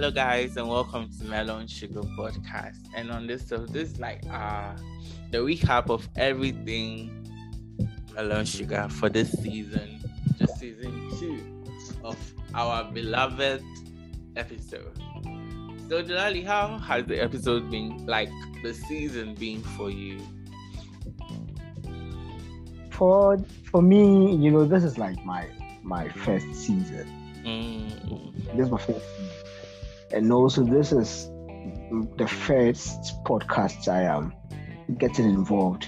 Hello, guys, and welcome to Melon Sugar Podcast. And on this, so this is like uh the recap of everything Melon Sugar for this season, just season two of our beloved episode. So, Delali, how has the episode been like the season been for you? For for me, you know, this is like my my first season. Mm. This is my first season. And also this is the first podcast I am getting involved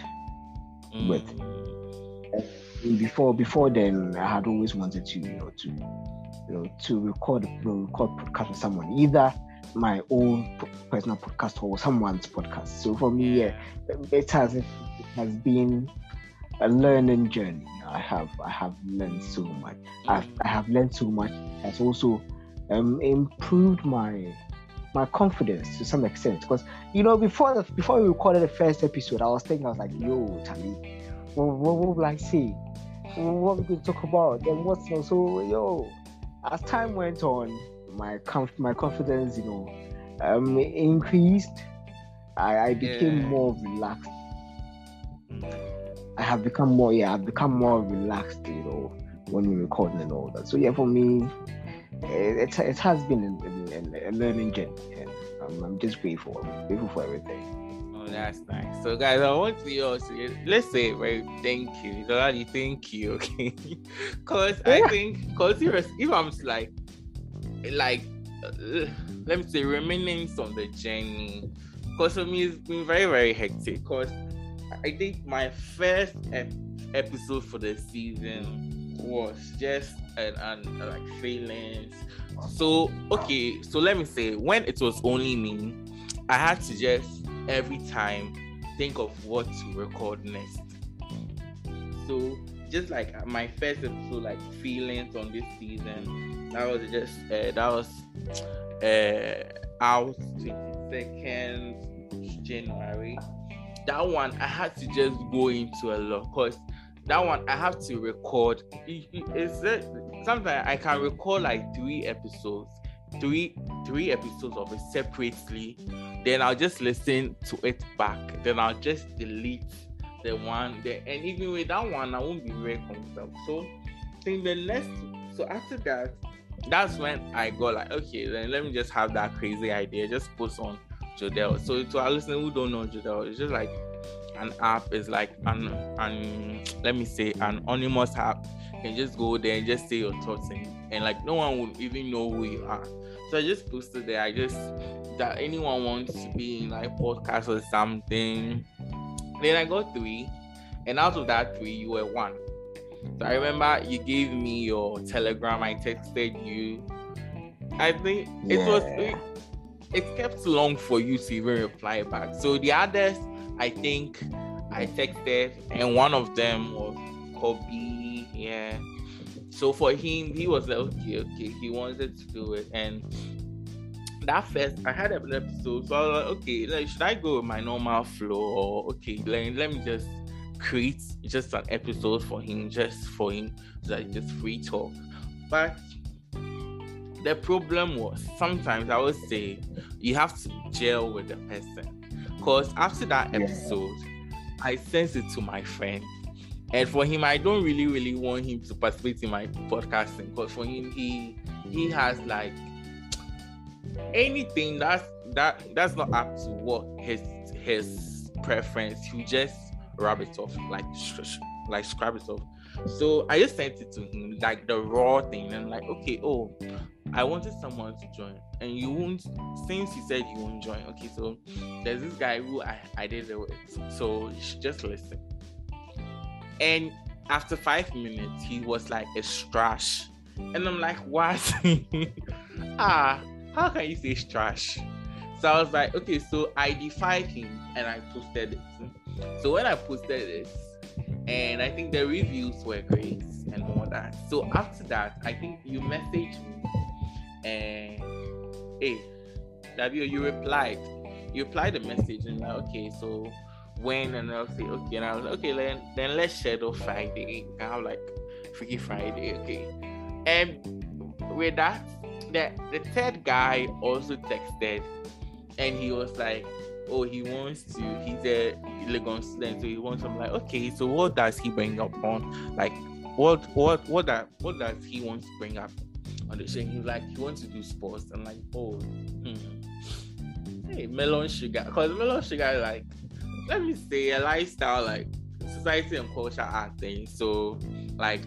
with. Mm. Before before then I had always wanted to, you know, to you know, to record record podcast with someone, either my own personal podcast or someone's podcast. So for me, yeah, it has it has been a learning journey. I have I have learned so much. I've, I have learned so much. Has also um, improved my my confidence to some extent because you know before the, before we recorded the first episode, I was thinking I was like, "Yo, Charlie, what, what, what will I say? What are we going to talk about? Then what's you know, so yo?" As time went on, my conf- my confidence, you know, um, increased. I, I became Yeah. more relaxed. I have become more, yeah, I've become more relaxed, you know, when we're recording and all that. So yeah, for me, it it, has been a, a, a learning journey, and I'm, I'm just grateful. I'm grateful for everything. Oh, that's nice. So, guys, I want to you all to let's say, right, thank you. Delali, thank you, okay? Because I think, because if I'm like, like, uh, let me say, reminiscence on the journey. Because for me, it's been very, very hectic. Because I think my first ep- episode for the season was just and, an like feelings. So okay, so let me say when it was only me, I had to just every time think of what to record next. So just like uh, my first episode, like feelings on this season, that was just uh, that was uh out twenty second January. That one I had to just go into a lot because that one I have to record. Is it- sometimes I can record like three episodes, three three episodes of it separately. Then I'll just listen to it back. Then I'll just delete the one. And even with that one, I won't be very comfortable. So I think the next so after that, that's when I go like, okay, then let me just have that crazy idea. Just post on Jodel. So to our listeners who don't know Jodel, it's just like an app is like an an let me say an anonymous app. You can just go there and just say your thoughts and, and like no one would even know who you are. So I just posted there. I just that anyone wants to be in like podcast or something. Then I got three, and out of that three, you were one. So I remember you gave me your telegram. I texted you. I think it was Yeah. it, it kept long for you to even reply back. So the others, I think I texted, and one of them was Kobe. Yeah. So for him, he was like, okay, okay, he wanted to do it, and that first, I had an episode, so I was like, okay, like, should I go with my normal flow, or okay, let, let me just create just an episode for him, just for him, that just free talk. But the problem was sometimes I would say you have to gel with the person, because after that Yeah. episode, I sent it to my friend. And for him, I don't really, really want him to participate in my podcasting because for him, he he has like anything that's that that's not up to what his his preference. He just rub it off like sh- sh- like scrap it off. So I just sent it to him like the raw thing, and like okay, oh, I wanted someone to join, and you won't since you said you won't join. Okay, so there's this guy who I I did it with, so just listen. And after five minutes, he was like, it's trash. And I'm like, what? ah, how can you say it's trash? So I was like, okay, so I defied him and I posted it. So when I posted it, and I think the reviews were great and all that. So after that, I think you messaged me and hey, W, you replied. You replied the message and like, okay, so when and I'll say okay, and I was like, okay, then then let's schedule Friday. Can have like Freaky Friday, okay. And with that, the the third guy also texted, and he was like, "Oh, he wants to. He's a Legon student, so he wants." I'm like, "Okay, so what does he bring up on? Like, what what what that what does he want to bring up on the show?" He's like, "He wants to do sports." I'm like, "Oh, hmm. hey, melon sugar," because melon sugar like, let me say, a lifestyle like society and culture are things. So, like,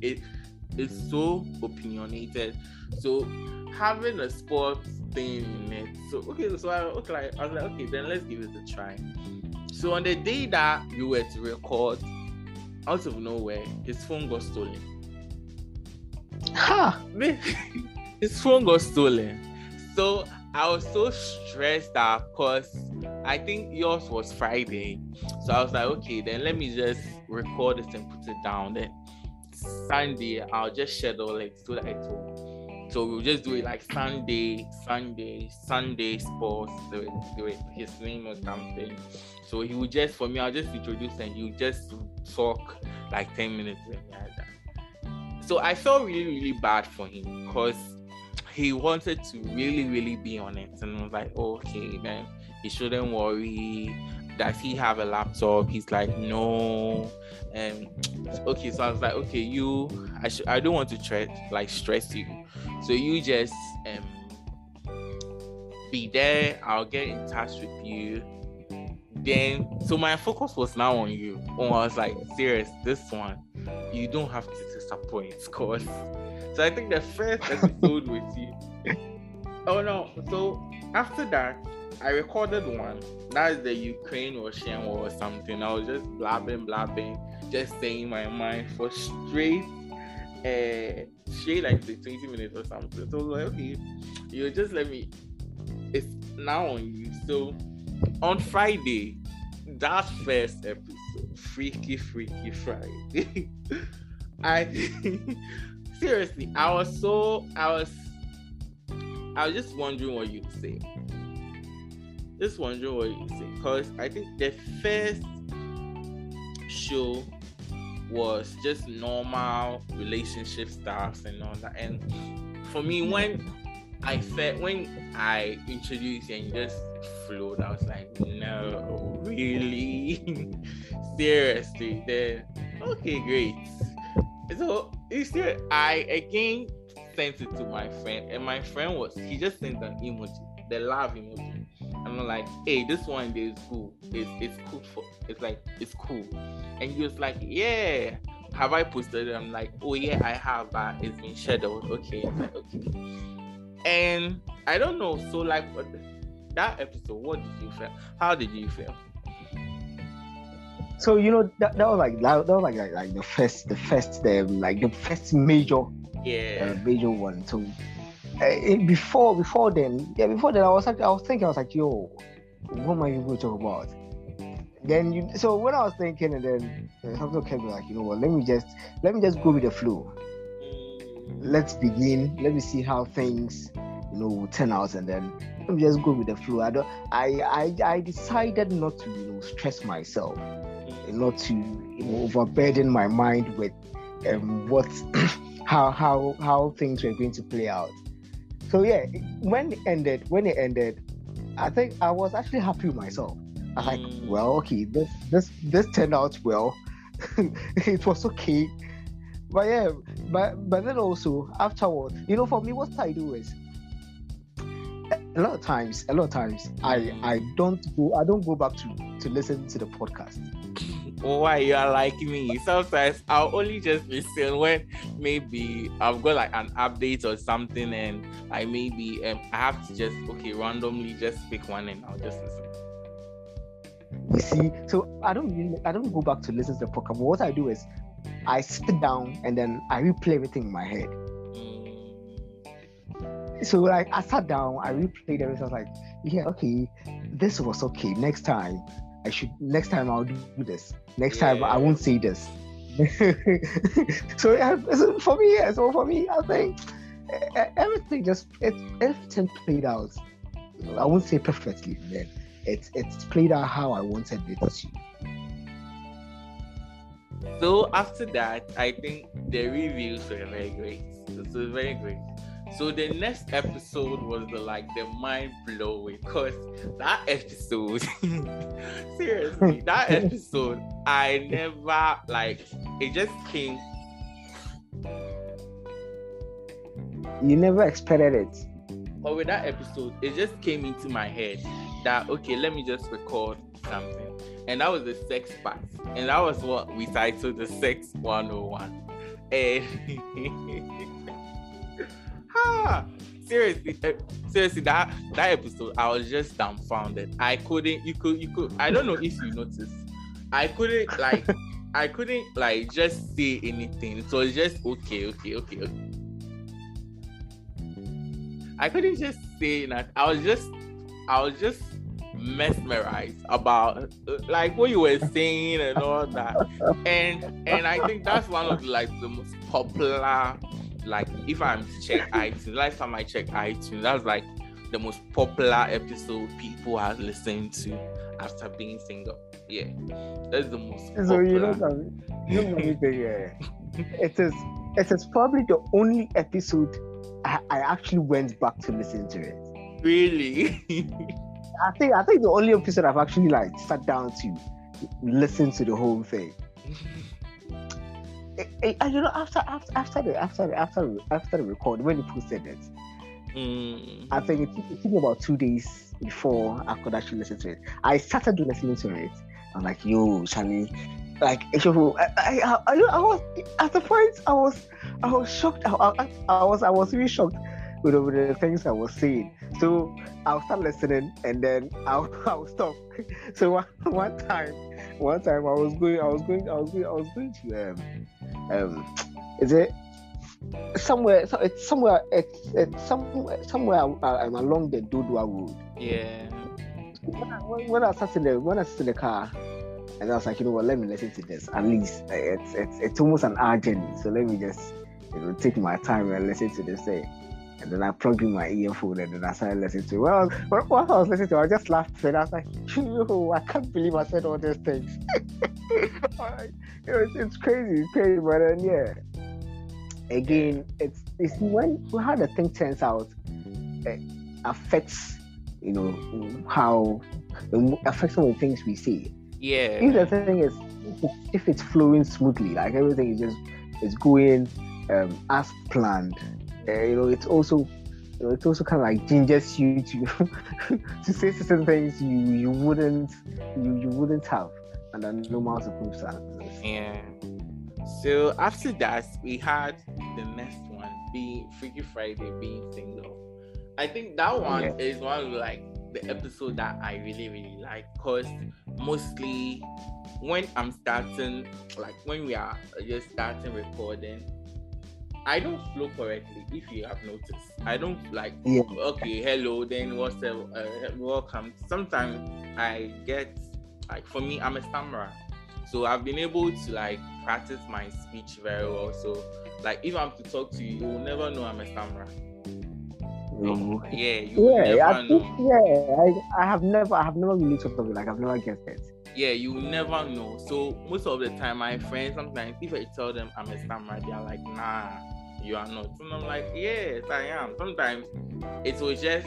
it it's so opinionated. So having a sports thing in it. So okay, so I okay, like, I was like, okay, then let's give it a try. So on the day that you were to record, out of nowhere, his phone got stolen. Ha! his phone got stolen. So I was so stressed out because I think yours was Friday. So I was like, okay, then let me just record this and put it down. Then Sunday, I'll just schedule it so that it will. So we'll just do it like Sunday, Sunday, Sunday sports. do it his name or something. So he would just, for me, I'll just introduce and he would just talk like 10 minutes like that. So I felt really, really bad for him because he wanted to really, really be on it. And I was like, oh, okay, then he shouldn't worry. Does he have a laptop? He's like, no. And okay, so I was like, okay, you, I should, I don't want to try, like stress you, so you just um be there. I'll get in touch with you. Then, so my focus was now on you. Oh, I was like, serious, this one, you don't have to disappoint, cause. So I think the first episode with you. Oh no! So after that, I recorded one. That is the Ukraine Russian war or something. I was just blabbing, blabbing, just saying my mind for straight, uh, straight like the 20 minutes or something. So I was like, okay, you just let me. It's now on you. So on Friday, that first episode, Freaky Freaky Friday, I seriously, I was so I was I was just wondering what you'd say just wondering what you because I think the first show was just normal relationship stuff and all that. And for me, when I felt when I introduced and just flowed, I was like, no, really, seriously. Then okay, great. So see, I again sent it to my friend, and my friend was he just sent an emoji, the love emoji. I'm like, hey, this one is cool. It's it's cool for it's like it's cool. And he was like, Yeah, have I posted it? I'm like, oh yeah, I have, but it's been scheduled. Okay, I'm like, okay. And I don't know, so like that episode, what did you feel? How did you feel? So you know that, that was like that, that was like, like like the first the first um, like the first major yeah uh, major one. So uh, before before then, yeah, before then, I was I was thinking, I was like, yo, what am I going to talk about? Then you, so when I was thinking, and then something came like, you know what? Let me just let me just go with the flow. Let's begin. Let me see how things, you know, turn out, and then let me just go with the flow. I don't. I I I decided not to, you know, stress myself, not to, you know, overburden my mind with um what how how how things were going to play out so yeah, when it ended, when it ended, I think I was actually happy with myself. I was like, mm. well, okay, this this this turned out well. it was okay. But yeah, but but then also afterwards, you know, for me, what I do is a lot of times, a lot of times, I I don't go I don't go back to to listen to the podcast why you are like me. Sometimes I'll only just listen when maybe I've got like an update or something, and I maybe um, I have to just okay randomly just pick one and I'll just listen. You see, so I don't really, I don't go back to listen to the podcast. What I do is I sit down and then I replay everything in my head. Mm. So like I sat down, I replayed everything. I was like, yeah, okay, this was okay. Next time I should next time I'll do this. Next yeah. time I won't say this. so yeah, so for me, yeah. So for me, I think everything just it everything played out. I won't say perfectly, then it's it's played out how I wanted it to. So after that, I think the reviews were very great. It was very great. So the next episode was the like the mind blowing because that episode, seriously, that episode, I never like it just came. You never expected it. But with that episode, it just came into my head that okay, let me just record something. And that was the sex part. And that was what we titled the Sex 101. And ha, seriously, uh, seriously, that that episode, I was just dumbfounded. I couldn't, you could, you could, I don't know if you noticed, I couldn't like, I couldn't like just say anything. So it's just okay, okay, okay, okay. I couldn't just say that. I was just, I was just mesmerized about like what you were saying and all that. And and I think that's one of like the most popular. Like if I'm check iTunes, last time I checked iTunes, that's like the most popular episode people are listening to after being single. Yeah, that's the most. Popular. So you know, you know yeah. it is. It is probably the only episode I, I actually went back to listen to it. Really? I think I think the only episode I've actually like sat down to listen to the whole thing. It, it, and you know, after after after the after the, after after the record when he posted it, mm. I think it, it took me about two days before I could actually listen to it. I started listening to it. I'm like, yo, Charlie, like I, I, I, I, was at the point I was I was shocked. I, I, I was I was really shocked with, with the things I was saying. So I'll start listening and then I'll, I'll stop. So one, one time, one time I was going, I was going, I was going, I was going to um, um, is it somewhere? So it's somewhere. It's it's somewhere somewhere I'm along the Dodowa road. Yeah. When I, when I sat in the when I sat in the car, and I was like, you know what, let me listen to this. At least it's it's it's almost an hour journey, so let me just you know take my time and listen to this thing. And then I plugged in my earphone and then I started listening to it. Well, what I was listening to, I just laughed and I was like, yo, I can't believe I said all these things. it's, it's crazy, it's crazy, but then yeah. Again, it's it's when how the thing turns out it affects you know how it affects some of the things we see. Yeah. If the thing is if it's flowing smoothly, like everything is just is going um, as planned, uh, you know, it's also you know, it also kind of like gingers you to to say certain things you you wouldn't you you wouldn't have under normal circumstances. Yeah. So after that, we had the next one being Freaky Friday being single. I think that one yeah. is one of like the episode that I really really like because mostly when I'm starting like when we are just starting recording I don't flow correctly. If you have noticed, I don't like yeah. okay, hello, then what's the uh, welcome. Sometimes I get like for me, I'm a stammerer, so I've been able to like practice my speech very well. So like if I'm to talk to you, you will never know I'm a stammerer. Mm-hmm. Yeah, you yeah, I think, yeah. I, I have never, I have never really talked of it. Like I've never guessed it yeah, you never know. So most of the time, my friends sometimes if I tell them I'm a stammerer, they're like, nah, you are not. And I'm like, yes, I am. Sometimes it will just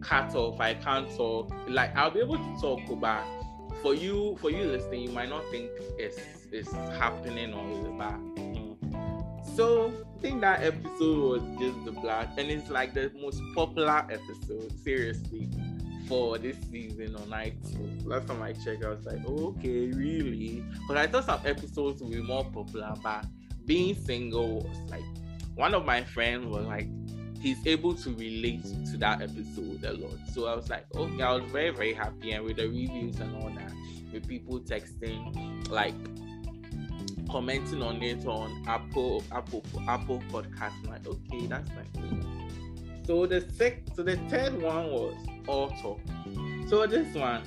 cut off. I can't talk. Like I'll be able to talk, but for you, for you listening, you might not think it's it's happening it's bad. Mm. So I think that episode was just the black, and it's like the most popular episode. Seriously, for this season on iTunes. Last time I checked, I was like, oh, okay, really? But I thought some episodes would be more popular, but being single was like one of my friends was like he's able to relate to that episode a lot. So I was like, okay, I was very, very happy. And with the reviews and all that, with people texting, like commenting on it on Apple, Apple, Apple podcast. I'm like, okay, that's nice. So the sec so the third one was auto. So this one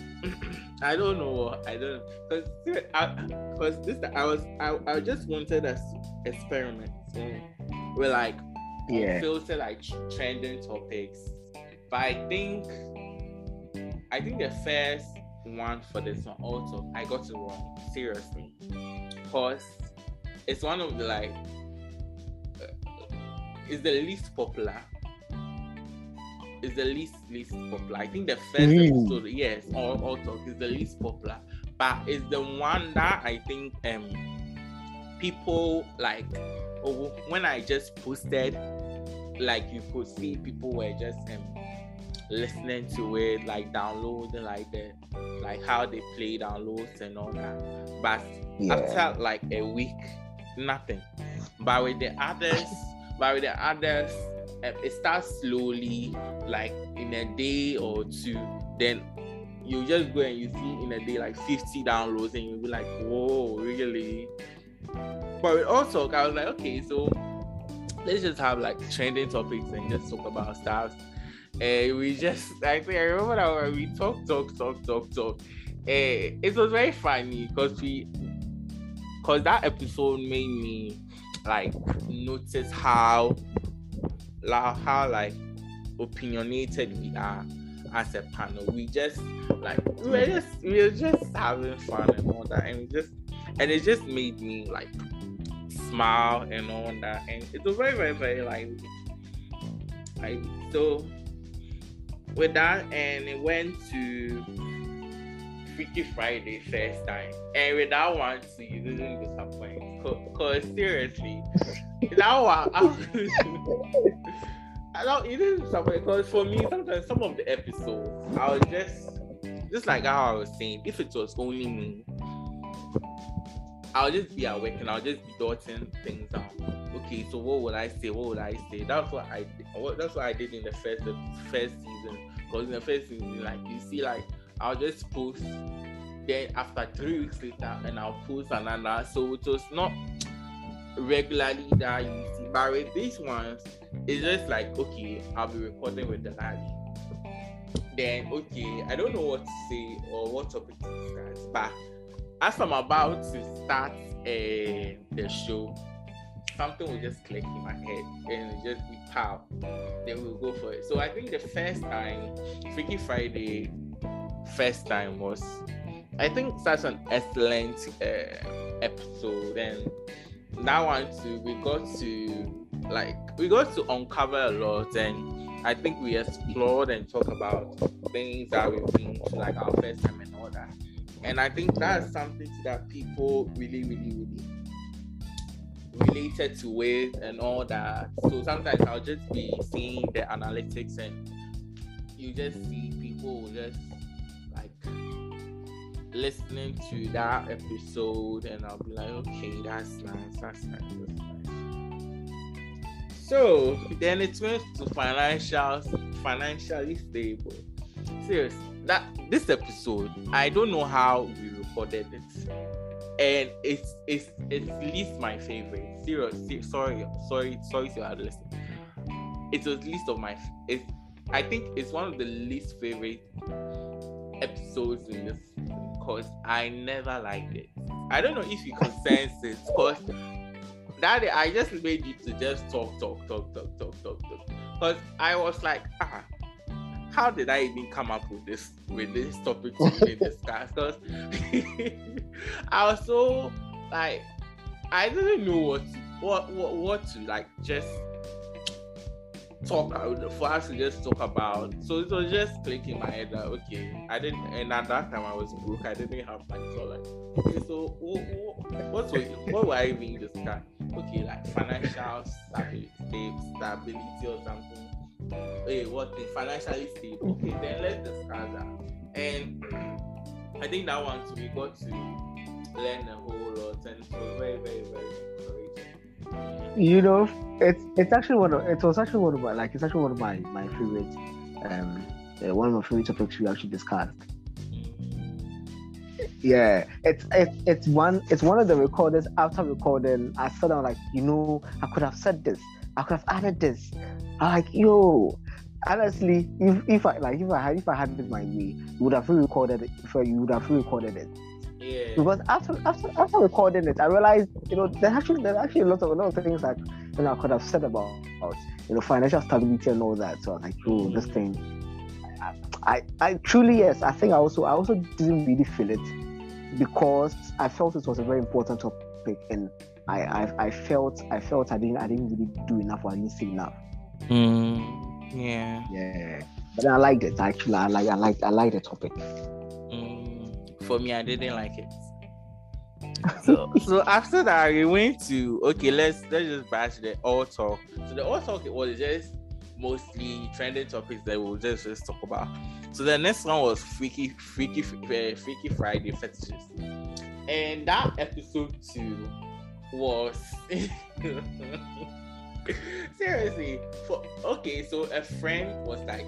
I don't know. I don't because because this I was I, I just wanted us experiment. So we're like yeah. filter like trending topics. But I think I think the first one for this one also I got it wrong seriously because it's one of the like uh, it's the least popular. It's the least least popular. I think the first Mm. episode, yes, all, all talk is the least popular, but it's the one that I think um people like. Oh, when I just posted, like you could see people were just um listening to it, like downloading, like the like how they play downloads and all that. But Yeah. after like a week, nothing. But with the others, but with the others, um, it starts slowly, like in a day or two. Then you just go and you see in a day like 50 downloads, and you'll be like, whoa, really? But also, I was like, okay, so let's just have like trending topics and just talk about stuff. And we just, I think I remember that we talk, talk, talk, talk, talk. Uh, it was very funny because we, because that episode made me like notice how, like, how like opinionated we are as a panel. We just like we were just we were just having fun and all that, and we just and it just made me like smile and all that, and it was very very very like like so with that, and it went to Freaky Friday first time, and with that one too, you didn't disappoint. Cause seriously, that one. I, don't. You didn't disappoint. Cause for me, sometimes some of the episodes, I was just, just like how I was saying, if it was only me, I'll just be awake and I'll just be dotting things down. Okay, so what would I say? What would I say? That's what I did. That's what I did in the first the first season. Because in the first season, like you see, like I'll just post. Then after three weeks later, and I'll post another. So it was not regularly that you see. But with these ones, it's just like okay, I'll be recording with the lady. Then okay, I don't know what to say or what topic to discuss, but as I'm about to start uh, the show, something will just click in my head and just be pow. Then we'll go for it. So I think the first time, Freaky Friday, first time was, I think such an excellent uh, episode. And that one too, we got to like we got to uncover a lot and I think we explored and talked about things that we've been to like our first time and I think that's something that people really, really, really related to it and all that. So sometimes I'll just be seeing the analytics and you just see people just like listening to that episode and I'll be like, okay, that's nice, that's nice, that's nice. So then it went to financial financially stable. Serious. That this episode, I don't know how we recorded it. And it's it's it's least my favorite. Se- Sorry, sorry, sorry to our listening. It was least of my it's I think it's one of the least favorite episodes in this because I never liked it. I don't know if you can sense it because that I just made you to just talk, talk, talk, talk, talk, talk, talk. Because I was like, ah, how did I even come up with this with this topic to really discuss? Because I was so like I didn't know what to, what what what to like just talk about for us to just talk about. So it was just clicking my head that okay, I didn't and at that time I was broke, I didn't have money. So like okay, so what what was what were I even discuss? Okay, like financial stability, stability or something. Hey, what thing? Financially stable. Okay, then let's discuss that. And I think that one too, we got to learn a whole lot, and it was very, very, very encouraging. you know it's it's actually one of it was actually one of my like it's actually one of my my favorite um uh, one of my favorite topics we actually discussed yeah it's it's it's one it's one of the recorders after recording i said i'm like you know i could have said this i could have added this I'm like yo honestly if, if i like if i had if i had it my way you would have re-recorded it if you would have re-recorded it Yeah. because after after after recording it, I realized you know there actually there are actually a lot of a lot of things that you know I could have said about, about you know financial stability and all that. So I was like, oh, this mm. thing. I, I I truly yes. I think I also I also didn't really feel it because I felt it was a very important topic and I, I I felt I felt I didn't I didn't really do enough or I didn't say enough. Mm, yeah. Yeah. But I liked it actually. I like I like I like the topic. Mm, for me, I didn't like it. so so after that we went to okay let's let's just bash the all talk so the all talk was just mostly trending topics that we'll just, just talk about so the next one was freaky freaky uh, freaky friday fetishes and that episode two was seriously for okay so a friend was like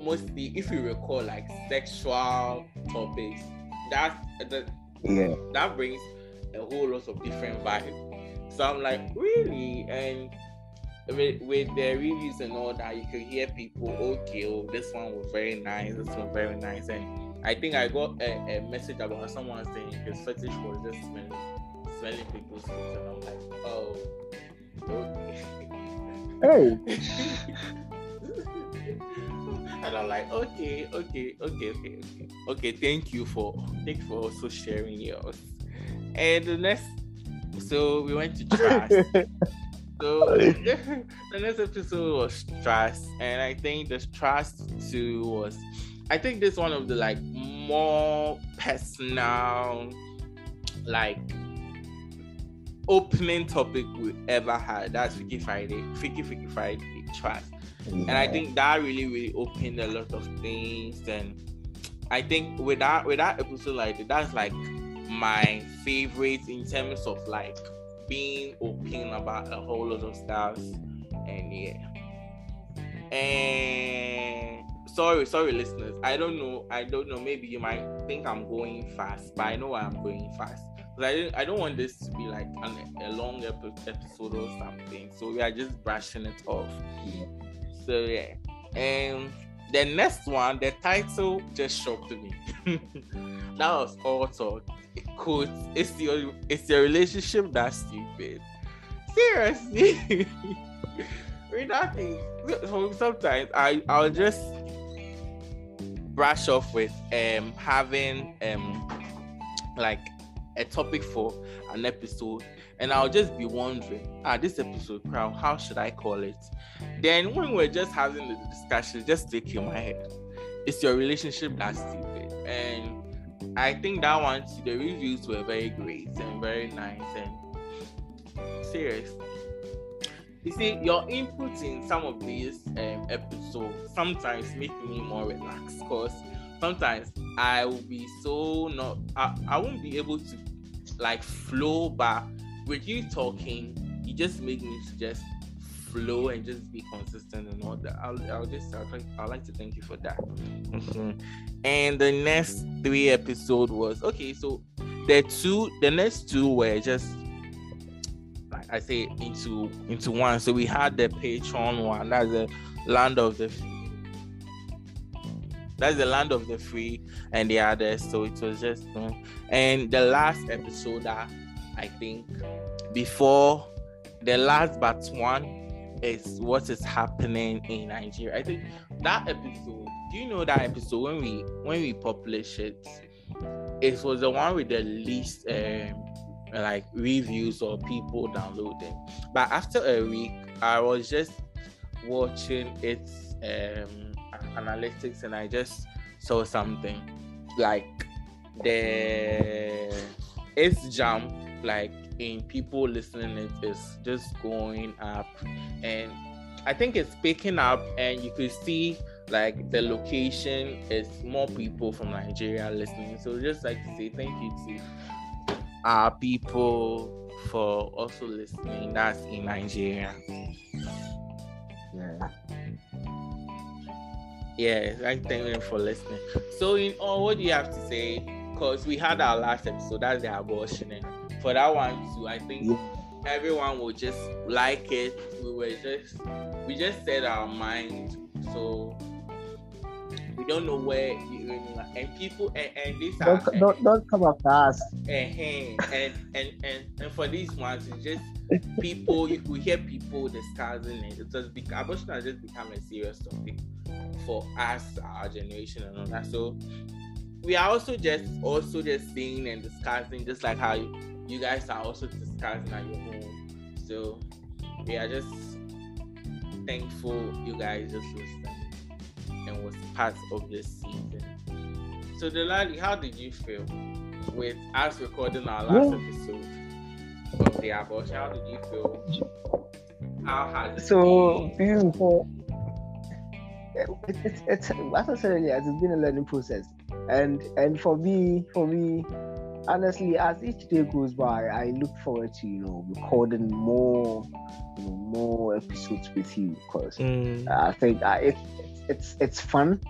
mostly if you recall like sexual topics that the Yeah. that brings a whole lot of different vibes. So I'm like, really? And with, with the reviews and all that, you could hear people, okay, oh, this one was very nice, this one very nice. And I think I got a, a message about someone saying his fetish was just smelling, smelling people's food. And I'm like, oh. Hey. Oh. and I'm like, okay, okay, okay, okay, okay, okay. Thank you for thank you for also sharing yours. And the next, so we went to trust. so the next episode was trust, and I think the trust two was, I think this one of the like more personal, like opening topic we ever had. That's Freaky Friday, Freaky Freaky Friday trust and I think that really really opened a lot of things. And I think with that with that episode like that's like my favorite in terms of like being open about a whole lot of stuff. And yeah. And sorry sorry listeners. I don't know. I don't know. Maybe you might think I'm going fast but I know I'm going fast I didn't I don't want this to be like an, a long epi- episode or something so we are just brushing it off so yeah. And the next one, the title just shocked me. that was all talk. Quote, it's your it's your relationship that's stupid. Seriously. Read thing. So Sometimes I I'll just brush off with um having um like a topic for an episode and I'll just be wondering, ah, this episode crowd, how should I call it? Then when we're just having the discussion, just take in my head, it's your relationship that's stupid. And I think that one, the reviews were very great and very nice and serious. You see, your input in some of these um, episodes sometimes make me more relaxed because sometimes I will be so not, I, I won't be able to like flow, but with you talking, you just make me just flow and just be consistent and all that. I'll, I'll just I'll, I'd like to thank you for that. Mhm. And the next three episode was okay. So the two, the next two were just like I say into into one. So we had the Patreon one. That's the land of the. That's the land of the free and the others. So it was just, and the last episode that I think before the last but one is what is happening in Nigeria. I think that episode. Do you know that episode when we when we publish it? It was the one with the least um like reviews or people downloading. But after a week, I was just watching its um analytics and I just saw something. Like the its jump like in people listening it is just going up. And i think it's picking up and you could see like the location is more people from nigeria listening. So just like to say thank you to our people for also listening. That's in nigeria. Yeah. Yeah i thank them for listening. So in all what do you have to say? Because we had our last episode that's the abortion and for that one too i think Yeah. everyone will just like it. We were just we just said our mind. So we don't know where you and people and, and these Don't, don't, don't come after us. and, and and and and for these ones it's just people you could hear people discussing it. It just abortion has just become a serious topic for us our generation and all that so we are also just also just seeing and discussing just like how you, you guys are also discussing at your home. So we are just thankful you guys just listened and was part of this season. So Delali, how did you feel with us recording our last episode of the abortion? How did you feel? How so beautiful? It's, it's, it's as I said earlier, it's been a learning process, and and for me, for me, honestly, as each day goes by, I look forward to you know recording more, you know, more episodes with you because mm. I think uh, it's it's it's fun.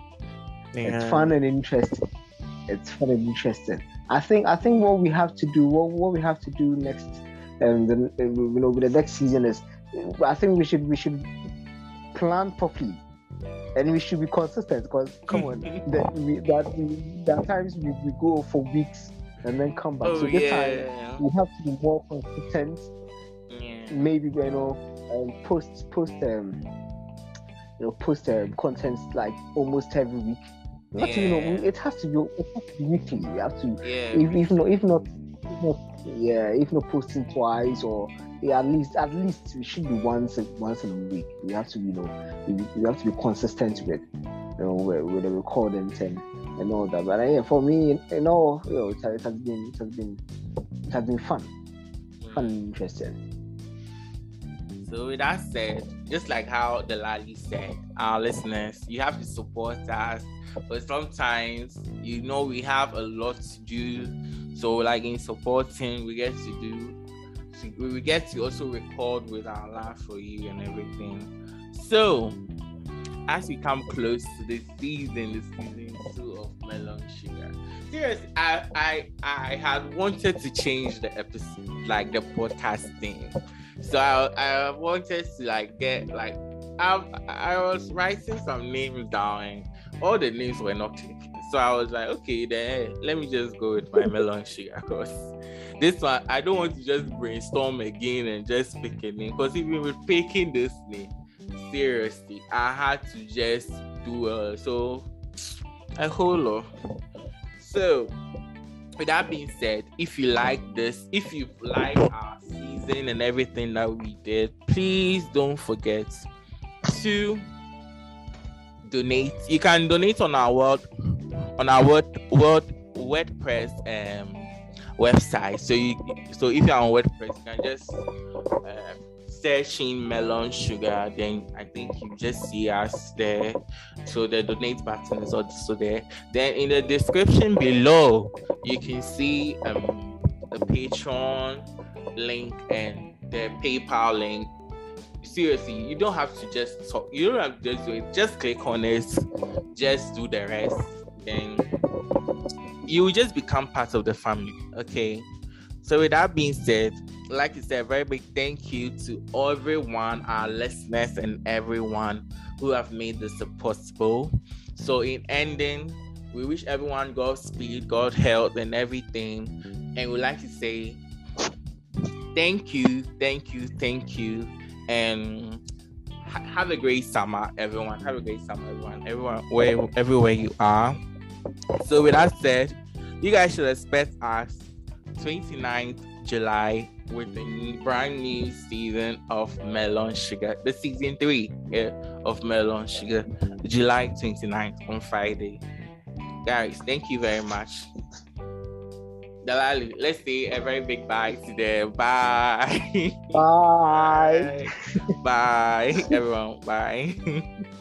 Yeah. It's fun and interesting. It's fun and interesting. I think I think what we have to do, what, what we have to do next, and um, then you know, with the next season is, I think we should we should plan properly and we should be consistent because come on that we, that we, that times we, we go for weeks and then come back. Oh, so this yeah. time we have to be more consistent. Yeah. Maybe you know, um, post post um, you know, post um, content like almost every week. Yeah. you know, it has to be it has to be weekly. We have to, yeah. if, if not, if not, if not, yeah, if not posting twice or at least at least we should be once once in a week. We have to, you know, we, we have to be consistent with, you know, with, with the recording and and all that. But uh, yeah, for me, you know, you know it, it, has been it has been it has been fun, fun and interesting. So with that said, just like how Delali said, our listeners, you have to support us. But sometimes, you know, we have a lot to do. So like in supporting, we get to do we will get to also record with our laugh for you and everything. So as we come close to the season, the season two of Melon Sugar. Seriously, I I I had wanted to change the episode, like the podcasting. So I I wanted to like get like I I was writing some names down. and All the names were not clicking. So I was like, okay, then let me just go with my melon sugar because this one I don't want to just brainstorm again and just pick a name. Because even with picking this name, seriously, I had to just do uh so a whole lot. So with that being said, if you like this, if you like our season and everything that we did, please don't forget to donate. You can donate on our world on our word word WordPress um website. So you so if you're on WordPress, you can just um, searching melon sugar, then I think you just see us there. So the donate button is also there. Then in the description below, you can see um, the Patreon link and the PayPal link. Seriously, you don't have to just talk. You don't have to just do it. Just click on it. Just do the rest. Then you will just become part of the family. Okay. So with that being said, like I said, a very big thank you to everyone, our listeners, and everyone who have made this possible. So in ending, we wish everyone God's speed, God health, and everything. And we like to say thank you, thank you, thank you, and ha- have a great summer, everyone. Have a great summer, everyone. Everyone, where everywhere you are. So with that said, you guys should expect us 29th July with the brand new season of Melon Sugar, the season three yeah, of Melon Sugar, July 29th on Friday. Guys, thank you very much. Delali, let's say a very big bye to them. Bye. Bye. Bye, bye everyone. Bye.